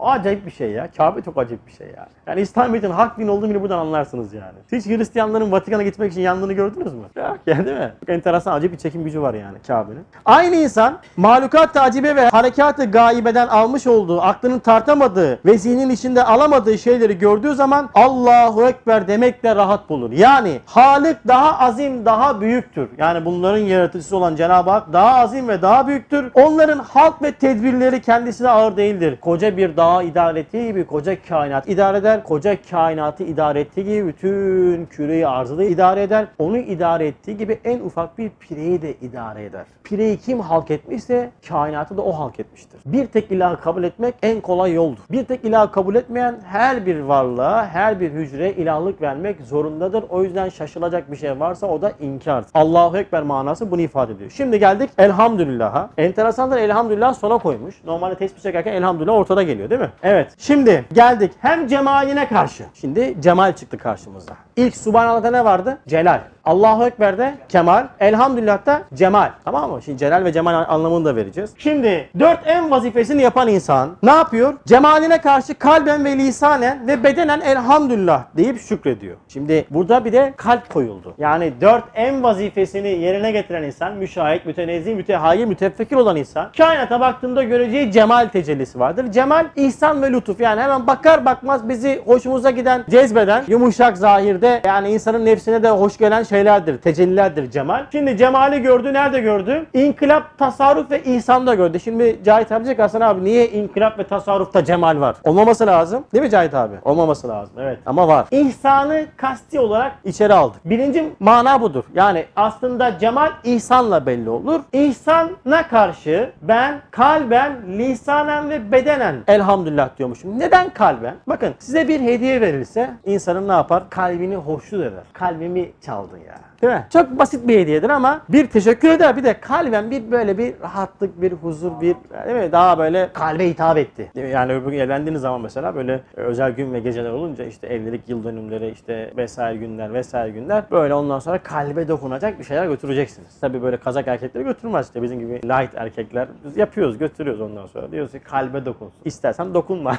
Acayip bir şey ya. Kabe çok acayip bir şey yani. Yani İslamiyet'in hak din olduğunu bile buradan anlarsınız yani. Hiç Hristiyanların Vatikan'a gitmek için yandığını gördünüz mü? Yok yani değil mi? Çok enteresan acayip bir çekim gücü var yani Kabe'nin. Aynı insan mahlukat tacibe ve harekatı gaibeden almış olduğu, aklının tartamadığı ve zihnin içinde alamadığı şeyleri gördüğü zaman Allahu Ekber demekle rahat bulur. Yani Halik daha azim, daha büyüktür. Yani bunların yaratıcısı olan Cenab-ı Hak daha azim ve daha büyüktür. Onların halk ve tedbirleri kendisine ağır değildir. Koca bir dağı idare ettiği gibi koca kainat idare eder. Koca kainatı idare ettiği gibi bütün küreyi arzı da idare eder. Onu idare ettiği gibi en ufak bir pireyi de idare eder. Pireyi kim halk etmişse kainatı da o halk etmiştir. Bir tek ilahı kabul etmek en kolay yoldur. Bir tek ilahı kabul etmeyen her bir varlığa, her bir hücreye ilahlık vermek zorundadır. O yüzden şaşılacak bir şey varsa o da inkar. Allahu Ekber manası bunu ifade ediyor. Şimdi geldik elhamdülillah'a. Enteresandır elhamdülillah sona koymuş. Normalde tesbih çekerken elhamdülillah ortada geliyor değil mi? Evet. Şimdi geldik hem cemaline karşı. Şimdi cemal çıktı karşımıza. İlk Subhanallah'ta ne vardı? Celal. Allahu Ekber'de kemal, elhamdülillah'ta cemal. Tamam mı? Şimdi celal ve cemal anlamını da vereceğiz. Şimdi dört en vazifesini yapan insan ne yapıyor? Cemaline karşı kalben ve lisanen ve bedenen elhamdülillah deyip şükrediyor. Şimdi burada bir de kalp koyuldu. Yani dört en vazifesini yerine getiren insan, müşahit, mütenezzih, mütehayir, mütefekkir olan insan, kainata baktığında göreceği cemal tecellisi vardır. Cemal, ihsan ve lütuf. Yani hemen bakar bakmaz bizi hoşumuza giden, cezbeden, yumuşak zahirde yani insanın nefsine de hoş gelen şeylerdir, tecellilerdir cemal. Şimdi cemali gördü, nerede gördü? İnkılap, tasarruf ve ihsanda gördü. Şimdi Cahit abi diyecek Hasan abi niye inkılap ve tasarrufta cemal var? Olmaması lazım. Değil mi Cahit abi? Olmaması lazım. Evet. Ama var. İhsanı kasti olarak içeri aldık. Birinci mana budur. Yani aslında cemal ihsanla belli olur. İhsana karşı ben kalben, lisanen ve bedenen elhamdülillah diyormuşum. Neden kalben? Bakın size bir hediye verilse insanın ne yapar? Kalbini hoşnut eder. Kalbimi çaldın ya. Değil mi? Çok basit bir hediyedir ama bir teşekkür eder bir de kalben bir böyle bir rahatlık, bir huzur, bir değil mi? Daha böyle kalbe hitap etti. Yani öbür gün evlendiğiniz zaman mesela böyle özel gün ve geceler olunca işte evlilik yıl dönümleri işte vesaire günler vesaire günler böyle ondan sonra kalbe dokunacak bir şeyler götüreceksiniz. Tabii böyle kazak erkekleri götürmez işte bizim gibi light erkekler biz yapıyoruz götürüyoruz ondan sonra. Diyoruz ki kalbe dokunsun. İstersen dokunma.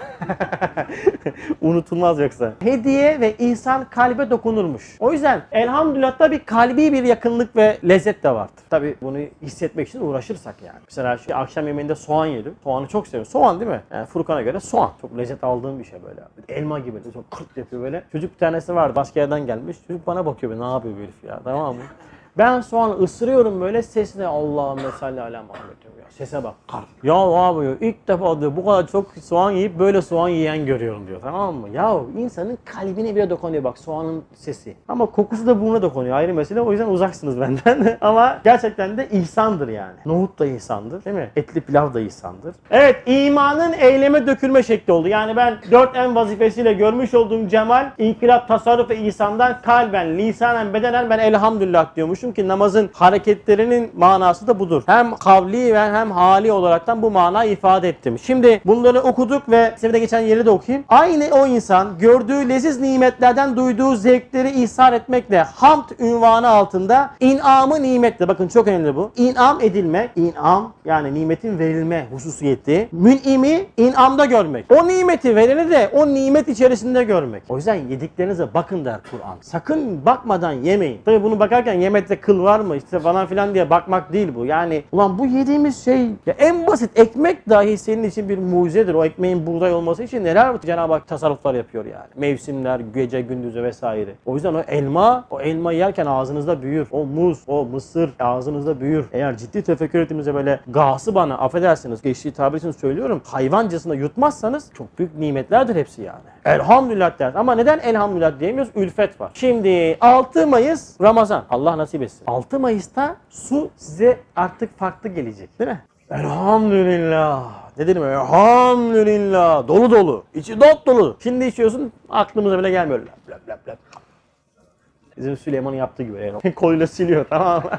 Unutulmaz yoksa. Hediye ve insan kalbe dokunurmuş. O yüzden elhamdülillah bir kalbi bir yakınlık ve lezzet de vardır. Tabi bunu hissetmek için uğraşırsak yani. Mesela şu akşam yemeğinde soğan yedim. Soğanı çok seviyorum. Soğan değil mi? Yani Furkan'a göre soğan. Çok lezzet aldığım bir şey böyle. Elma gibi. Çok kırt yapıyor böyle. Çocuk bir tanesi vardı. Başka yerden gelmiş. Çocuk bana bakıyor. böyle, Ne yapıyor bu herif ya? Tamam mı? Ben soğanı ısırıyorum böyle sesine Allah'ım mesalli ala Muhammed diyorum ya. Sese bak. Kar. Ya abi diyor, ilk defa diyor bu kadar çok soğan yiyip böyle soğan yiyen görüyorum diyor. Tamam mı? Ya insanın kalbine bile dokunuyor bak soğanın sesi. Ama kokusu da burnuna dokunuyor ayrı mesele. O yüzden uzaksınız benden. Ama gerçekten de ihsandır yani. Nohut da ihsandır değil mi? Etli pilav da ihsandır. Evet imanın eyleme dökülme şekli oldu. Yani ben dört en vazifesiyle görmüş olduğum cemal, inkılap, tasarruf ve ihsandan kalben, lisanen, bedenen ben elhamdülillah diyormuşum ki namazın hareketlerinin manası da budur. Hem kavli ve hem hali olaraktan bu manayı ifade ettim. Şimdi bunları okuduk ve size de geçen yeri de okuyayım. Aynı o insan gördüğü leziz nimetlerden duyduğu zevkleri ihsar etmekle hamd ünvanı altında inamı nimetle bakın çok önemli bu. İnam edilmek, inam yani nimetin verilme hususiyeti. Mün'imi inamda görmek. O nimeti vereni de o nimet içerisinde görmek. O yüzden yediklerinize bakın der Kur'an. Sakın bakmadan yemeyin. Tabi bunu bakarken yemekte kıl var mı işte falan filan diye bakmak değil bu. Yani ulan bu yediğimiz şey ya en basit ekmek dahi senin için bir mucizedir. O ekmeğin buğday olması için neler Cenab-ı Hak tasarruflar yapıyor yani. Mevsimler, gece, gündüzü vesaire. O yüzden o elma, o elma yerken ağzınızda büyür. O muz, o mısır ağzınızda büyür. Eğer ciddi tefekkür ettiğimizde böyle gası bana affedersiniz geçtiği tabir için söylüyorum. Hayvancasına yutmazsanız çok büyük nimetlerdir hepsi yani. Elhamdülillah der. Ama neden elhamdülillah diyemiyoruz? Ülfet var. Şimdi 6 Mayıs Ramazan. Allah nasip etsin. 6 Mayıs'ta su size artık farklı gelecek değil mi? Elhamdülillah. Ne dedim? Elhamdülillah. Dolu dolu. İçi dop dolu. Şimdi içiyorsun aklımıza bile gelmiyor. Lap lap lap. Bizim Süleyman'ın yaptığı gibi. Yani. Koluyla siliyor tamam mı?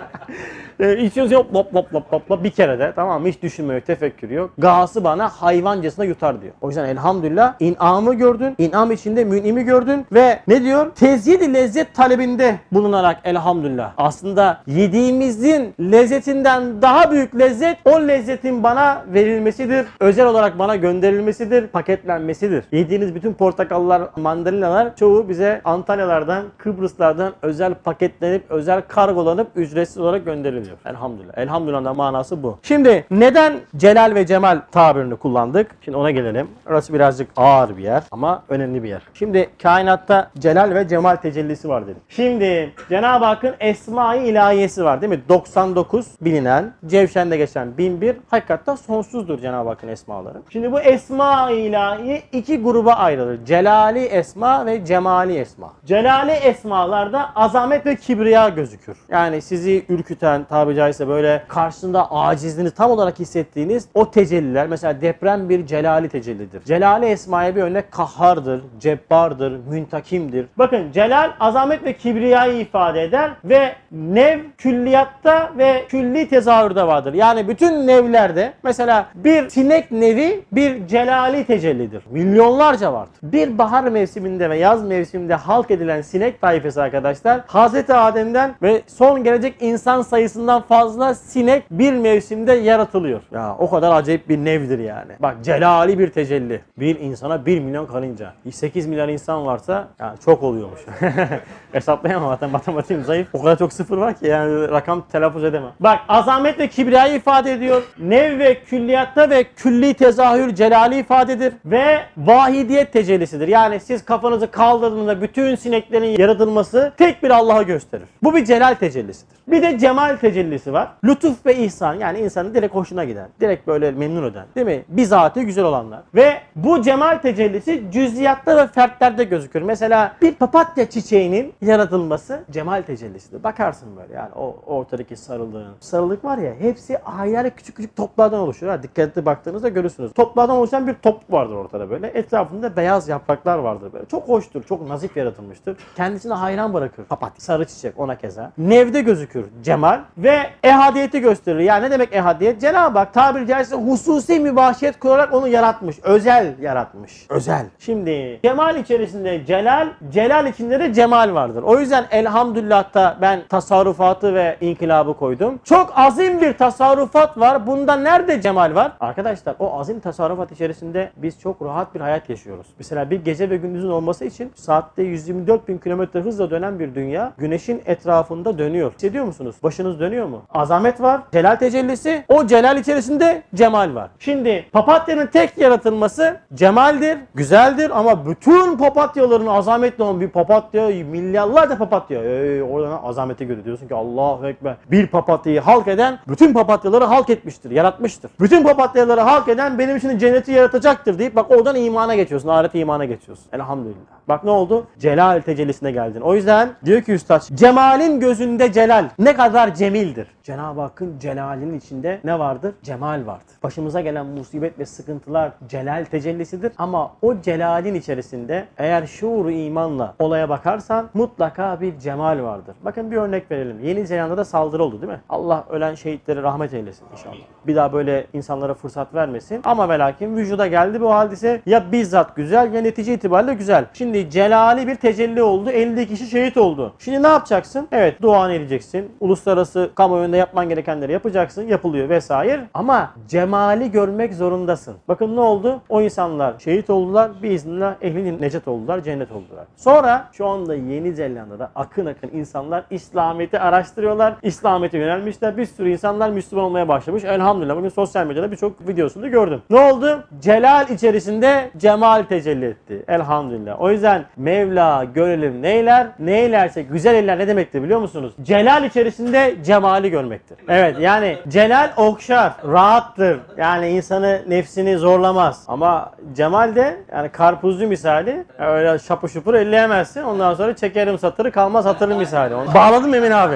e, içiyoruz yok lop lop lop lop lop bir kere de tamam mı? Hiç düşünme yok, tefekkür yok. Gası bana hayvancasına yutar diyor. O yüzden elhamdülillah inamı gördün, inam içinde münimi gördün ve ne diyor? Tezyidi lezzet talebinde bulunarak elhamdülillah. Aslında yediğimizin lezzetinden daha büyük lezzet o lezzetin bana verilmesidir. Özel olarak bana gönderilmesidir, paketlenmesidir. Yediğiniz bütün portakallar, mandalinalar çoğu bize Antalyalardan, Kıbrıslardan özel paketlenip, özel kargolanıp ücretsiz olarak gönderiliyor. Elhamdülillah. Elhamdülillah manası bu. Şimdi neden Celal ve Cemal tabirini kullandık? Şimdi ona gelelim. Orası birazcık ağır bir yer ama önemli bir yer. Şimdi kainatta Celal ve Cemal tecellisi var dedim. Şimdi Cenab-ı Hakk'ın Esma-i İlahiyesi var değil mi? 99 bilinen, Cevşen'de geçen 1001 hakikaten sonsuzdur Cenab-ı Hakk'ın esmaları. Şimdi bu Esma-i İlahi iki gruba ayrılır. Celali Esma ve Cemali Esma. Celali Esmalarda azamet ve kibriya gözükür. Yani sizi ürküten tabi caizse böyle karşısında acizliğini tam olarak hissettiğiniz o tecelliler mesela deprem bir celali tecellidir. Celali Esma'ya bir örnek kahhardır, cebbardır, müntakimdir. Bakın celal azamet ve kibriyayı ifade eder ve nev külliyatta ve külli tezahürde vardır. Yani bütün nevlerde mesela bir sinek nevi bir celali tecellidir. Milyonlarca vardır. Bir bahar mevsiminde ve yaz mevsiminde halk edilen sinek taifesi arkadaşlar Hazreti Adem'den ve son gelecek insan sayısından fazla sinek bir mevsimde yaratılıyor. Ya o kadar acayip bir nevdir yani. Bak celali bir tecelli. Bir insana 1 milyon karınca. 8 milyar insan varsa ya çok oluyormuş. Hesaplayamam zaten matematiğim zayıf. O kadar çok sıfır var ki yani rakam telaffuz edemem. Bak azamet ve kibriyayı ifade ediyor. Nev ve külliyatta ve külli tezahür celali ifadedir. Ve vahidiyet tecellisidir. Yani siz kafanızı kaldırdığında bütün sineklerin yaratılması tek bir Allah'a gösterir. Bu bir celal tecellisidir. Bir de cemal tecellisi var. Lütuf ve ihsan yani insanın direkt hoşuna giden, direkt böyle memnun eden değil mi? Bizatihi güzel olanlar. Ve bu cemal tecellisi cüz'iyatta ve fertlerde gözükür. Mesela bir papatya çiçeğinin yaratılması cemal tecellisidir. Bakarsın böyle yani o ortadaki sarılığın. Sarılık var ya hepsi ayrı küçük küçük toplardan oluşuyor. Ha, dikkatli baktığınızda görürsünüz. Toplardan oluşan bir top vardır ortada böyle. Etrafında beyaz yapraklar vardır böyle. Çok hoştur, çok nazif yaratılmıştır. Kendisine hayran bırakır. Papatya, sarı çiçek ona keza. Nevde gözükür cemal ve ehadiyeti gösterir. Yani ne demek ehadiyet? Cenab-ı Hak tabiri caizse hususi mübaşiyet kurarak onu yaratmış. Özel yaratmış. Özel. Şimdi cemal içerisinde celal, celal içinde de cemal vardır. O yüzden elhamdülillah'ta ben tasarrufatı ve inkılabı koydum. Çok azim bir tasarrufat var. Bunda nerede cemal var? Arkadaşlar o azim tasarrufat içerisinde biz çok rahat bir hayat yaşıyoruz. Mesela bir gece ve gündüzün olması için saatte 124 bin kilometre hızla dönen bir dünya güneşin etrafında dönüyor. Hissediyor musunuz? Başınız dönüyor mu? Azamet var. Celal tecellisi. O celal içerisinde cemal var. Şimdi papatyanın tek yaratılması cemaldir, güzeldir ama bütün papatyaların azametli olan bir papatya, milyarlarca papatya. Ee, oradan azameti görüyor. Diyorsun ki Allahu Ekber. Bir papatyayı halk eden bütün papatyaları halk etmiştir, yaratmıştır. Bütün papatyaları halk eden benim için cenneti yaratacaktır deyip bak oradan imana geçiyorsun, ahirete imana geçiyorsun. Elhamdülillah. Bak ne oldu? Celal tecellisine geldin. O yüzden diyor ki üstad, cemalin gözünde celal ne kadar cemildir. Cenab-ı Hakk'ın celalinin içinde ne vardır? Cemal vardır. Başımıza gelen musibet ve sıkıntılar celal tecellisidir. Ama o celalin içerisinde eğer şuuru imanla olaya bakarsan mutlaka bir cemal vardır. Bakın bir örnek verelim. Yeni Zelanda'da saldırı oldu değil mi? Allah ölen şehitleri rahmet eylesin inşallah. Bir daha böyle insanlara fırsat vermesin. Ama ve lakin vücuda geldi bu hadise ya bizzat güzel ya netice itibariyle güzel. Şimdi celali bir tecelli oldu. 50 kişi şehit oldu. Şimdi ne yapacaksın? Evet duanı edeceksin. Uluslararası kamuoyunda yapman gerekenleri yapacaksın. Yapılıyor vesaire. Ama cemali görmek zorundasın. Bakın ne oldu? O insanlar şehit oldular. Biiznillah ehli necet oldular. Cennet oldular. Sonra şu anda Yeni Zelanda'da akın akın insanlar İslamiyet'i araştırıyorlar. İslamiyet'e yönelmişler. Bir sürü insanlar Müslüman olmaya başlamış. Elhamdülillah bugün sosyal medyada birçok videosunu gördüm. Ne oldu? Celal içerisinde cemal tecelli etti. Elhamdülillah. O yüzden Mevla görelim neyler, neylerse güzel eller ne demektir biliyor musunuz? Celal içerisinde cemali görmektir. Evet yani celal okşar, rahattır. Yani insanı nefsini zorlamaz. Ama cemal de yani karpuzlu misali öyle şapı şupur elleyemezsin. Ondan sonra çekerim satırı kalmaz hatırlı misali. Onu- Bağladın Emin abi?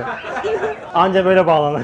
Anca böyle bağlanır.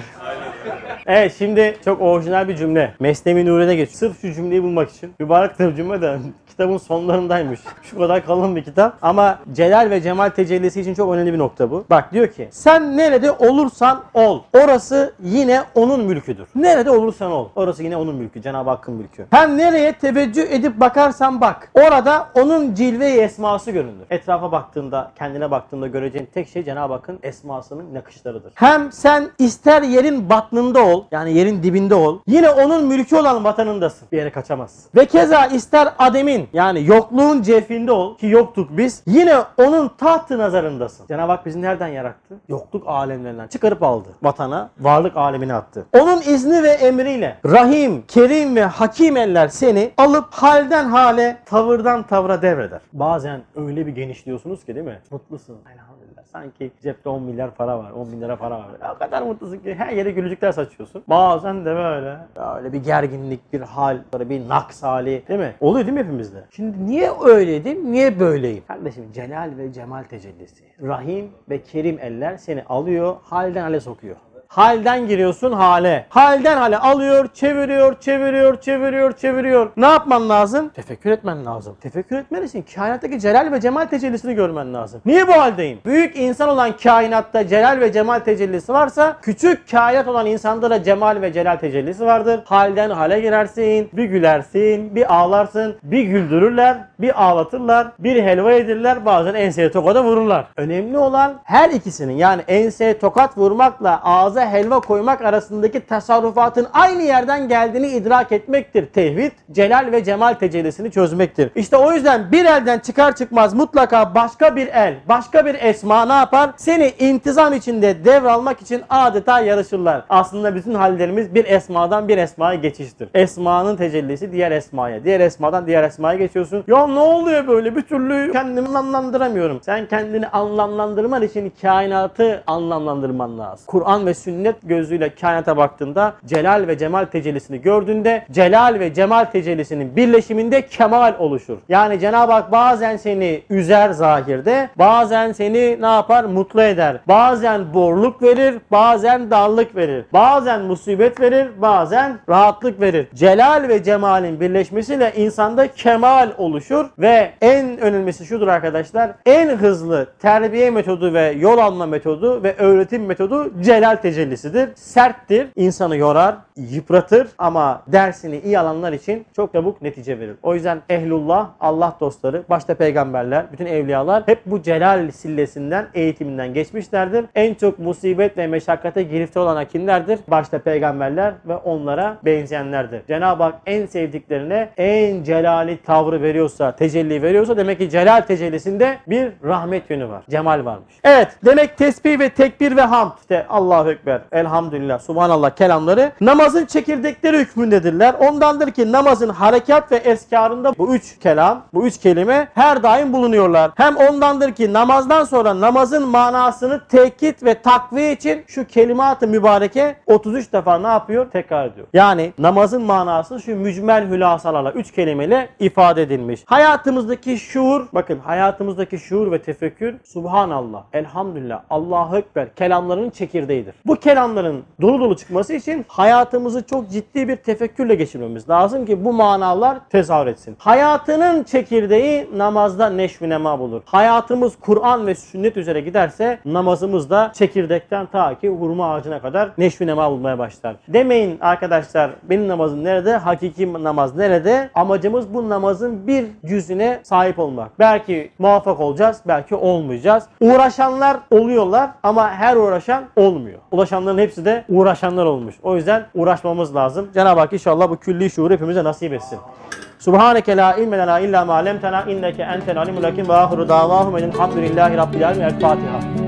Evet şimdi çok orijinal bir cümle. Mesnevi Nuri'de geç. Sırf şu cümleyi bulmak için. Mübarek cümle de kitabın sonlarındaymış. Şu kadar kalın bir kitap. Ama celal ve cemal tecellisi için çok önemli bir nokta bu. Bak diyor ki sen nerede olursan ol. Orası yine onun mülküdür. Nerede olursan ol. Orası yine onun mülkü. Cenab-ı Hakk'ın mülkü. Hem nereye teveccüh edip bakarsan bak. Orada onun cilve esması görünür. Etrafa baktığında, kendine baktığında göreceğin tek şey Cenab-ı Hakk'ın esmasının nakışlarıdır. Hem sen ister yerin batnında ol, yani yerin dibinde ol. Yine onun mülkü olan vatanındasın. Bir yere kaçamazsın. Ve keza ister ademin yani yokluğun cefinde ol ki yoktuk biz. Yine onun tahtı nazarındasın. Cenab-ı Hak bizi nereden yarattı? Yokluk alemlerinden çıkarıp aldı. Vatana, varlık alemine attı. Onun izni ve emriyle Rahim, Kerim ve Hakim eller seni alıp halden hale, tavırdan tavra devreder. Bazen öyle bir genişliyorsunuz ki değil mi? Mutlusun. Elhamdülillah. Sanki cepte 10 milyar para var, 10 bin lira para var. O kadar mutlusun ki her yere gülücükler saçıyorsun. Bazen de böyle, böyle bir gerginlik, bir hal, böyle bir naks hali değil mi? Oluyor değil mi hepimizde? Şimdi niye öyleydim, niye böyleyim? Kardeşim celal ve cemal tecellisi. Rahim ve kerim eller seni alıyor, halden hale sokuyor. Halden giriyorsun hale. Halden hale alıyor, çeviriyor, çeviriyor, çeviriyor, çeviriyor. Ne yapman lazım? Tefekkür etmen lazım. Tefekkür etmen için kainattaki celal ve cemal tecellisini görmen lazım. Niye bu haldeyim? Büyük insan olan kainatta celal ve cemal tecellisi varsa küçük kainat olan insanda da cemal ve celal tecellisi vardır. Halden hale girersin, bir gülersin, bir ağlarsın, bir güldürürler, bir ağlatırlar, bir helva yedirler, bazen enseye tokada vururlar. Önemli olan her ikisinin yani enseye tokat vurmakla ağza helva koymak arasındaki tasarrufatın aynı yerden geldiğini idrak etmektir. Tevhid, celal ve cemal tecellisini çözmektir. İşte o yüzden bir elden çıkar çıkmaz mutlaka başka bir el, başka bir esma ne yapar? Seni intizam içinde devralmak için adeta yarışırlar. Aslında bütün hallerimiz bir esmadan bir esmaya geçiştir. Esmanın tecellisi diğer esmaya, diğer esmadan diğer esmaya geçiyorsun. Ya ne oluyor böyle bir türlü kendimi anlamlandıramıyorum. Sen kendini anlamlandırman için kainatı anlamlandırman lazım. Kur'an ve sünnet gözüyle kainata baktığında celal ve cemal tecellisini gördüğünde celal ve cemal tecellisinin birleşiminde kemal oluşur. Yani Cenab-ı Hak bazen seni üzer zahirde, bazen seni ne yapar? Mutlu eder. Bazen borluk verir, bazen darlık verir. Bazen musibet verir, bazen rahatlık verir. Celal ve cemalin birleşmesiyle insanda kemal oluşur ve en önemlisi şudur arkadaşlar. En hızlı terbiye metodu ve yol alma metodu ve öğretim metodu celal tecellisidir. Serttir, insanı yorar, yıpratır ama dersini iyi alanlar için çok çabuk netice verir. O yüzden ehlullah, Allah dostları, başta peygamberler, bütün evliyalar hep bu celal sillesinden, eğitiminden geçmişlerdir. En çok musibet ve meşakkate girifte olan kimlerdir? Başta peygamberler ve onlara benzeyenlerdir. Cenab-ı Hak en sevdiklerine en celali tavrı veriyorsa, tecelli veriyorsa demek ki celal tecellisinde bir rahmet yönü var. Cemal varmış. Evet demek tesbih ve tekbir ve hamd. İşte Allahu Ekber, Elhamdülillah, Subhanallah kelamları namazın çekirdekleri hükmündedirler. Ondandır ki namazın harekat ve eskarında bu üç kelam, bu üç kelime her daim bulunuyorlar. Hem ondandır ki namazdan sonra namazın manasını tekit ve takviye için şu kelimat-ı mübareke 33 defa ne yapıyor? Tekrar ediyor. Yani namazın manası şu mücmel hülasalarla, üç kelimeyle ifade edilmiş. Hayatımızdaki şuur, bakın hayatımızdaki şuur ve tefekkür Subhanallah, Elhamdülillah, Allahu Ekber kelamların çekirdeğidir. Bu kelamların dolu dolu çıkması için hayatımızı çok ciddi bir tefekkürle geçirmemiz lazım ki bu manalar tezahür etsin. Hayatının çekirdeği namazda neşvi nema bulur. Hayatımız Kur'an ve sünnet üzere giderse namazımız da çekirdekten ta ki hurma ağacına kadar neşvi nema bulmaya başlar. Demeyin arkadaşlar benim namazım nerede? Hakiki namaz nerede? Amacımız bu namazın bir yüzüne sahip olmak. Belki muvaffak olacağız, belki olmayacağız. Uğraşanlar oluyorlar ama her uğraşan olmuyor. Ulaşanların hepsi de uğraşanlar olmuş. O yüzden uğraşmamız lazım. Cenab-ı Hak inşallah bu külli şuuru hepimize nasip etsin. Subhaneke la ilme lena illa ma allamtena inneke entel alimul hakim ve ahiru davahum elhamdülillahi rabbil alamin. El Fatiha.